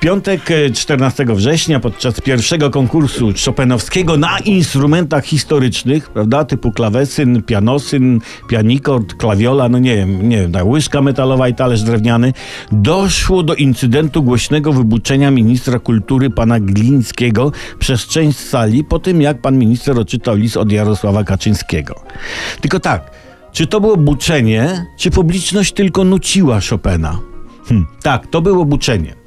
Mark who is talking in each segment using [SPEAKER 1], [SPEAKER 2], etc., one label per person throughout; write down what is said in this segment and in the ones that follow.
[SPEAKER 1] piątek e, 14 września podczas pierwszego konkursu Chopinowskiego na instrumentach historycznych, prawda, typu klawesyn, pianosyn, pianikord, klawiola, no nie wiem, nie wiem, tak, łyżka metalowa i talerz drewniany, doszło do incydentu głośnego wybuczenia ministra kultury pana Glińskiego przez część sali po tym, jak pan minister odczytał list od Jarosława Kaczyńskiego. Tylko tak, czy to było buczenie, czy publiczność tylko nuciła Chopina? Hm, tak, to było buczenie.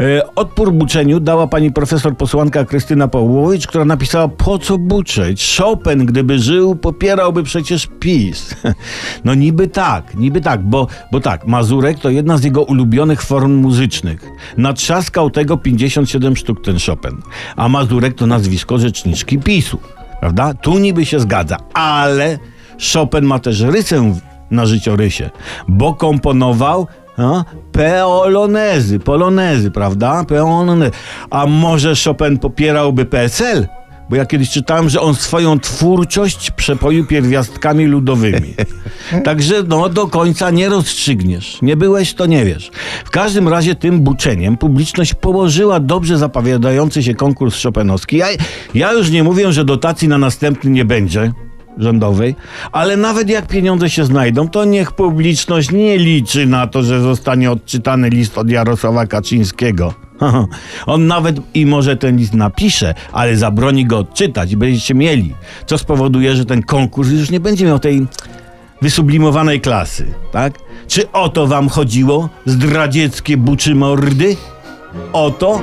[SPEAKER 1] E, Odpór buczeniu dała pani profesor posłanka Krystyna Pawłowicz, która napisała, po co buczeć? Chopin, gdyby żył, popierałby przecież PiS. No niby tak, niby tak, bo, bo tak, Mazurek to jedna z jego ulubionych form muzycznych. Natrzaskał tego 57 sztuk ten Chopin. A Mazurek to nazwisko rzeczniczki PiSu, prawda? Tu niby się zgadza, ale Chopin ma też rysę na życiorysie, bo komponował no, peolonezy, polonezy, prawda? Peolonezy. A może Chopin popierałby PSL? Bo ja kiedyś czytałem, że on swoją twórczość przepoił pierwiastkami ludowymi. Także no do końca nie rozstrzygniesz. Nie byłeś, to nie wiesz. W każdym razie tym buczeniem publiczność położyła dobrze zapowiadający się konkurs Chopinowski. Ja, ja już nie mówię, że dotacji na następny nie będzie rządowej, ale nawet jak pieniądze się znajdą, to niech publiczność nie liczy na to, że zostanie odczytany list od Jarosława Kaczyńskiego. On nawet i może ten list napisze, ale zabroni go odczytać i będziecie mieli. Co spowoduje, że ten konkurs już nie będzie miał tej wysublimowanej klasy, tak? Czy o to wam chodziło? Zdradzieckie buczy mordy? O to?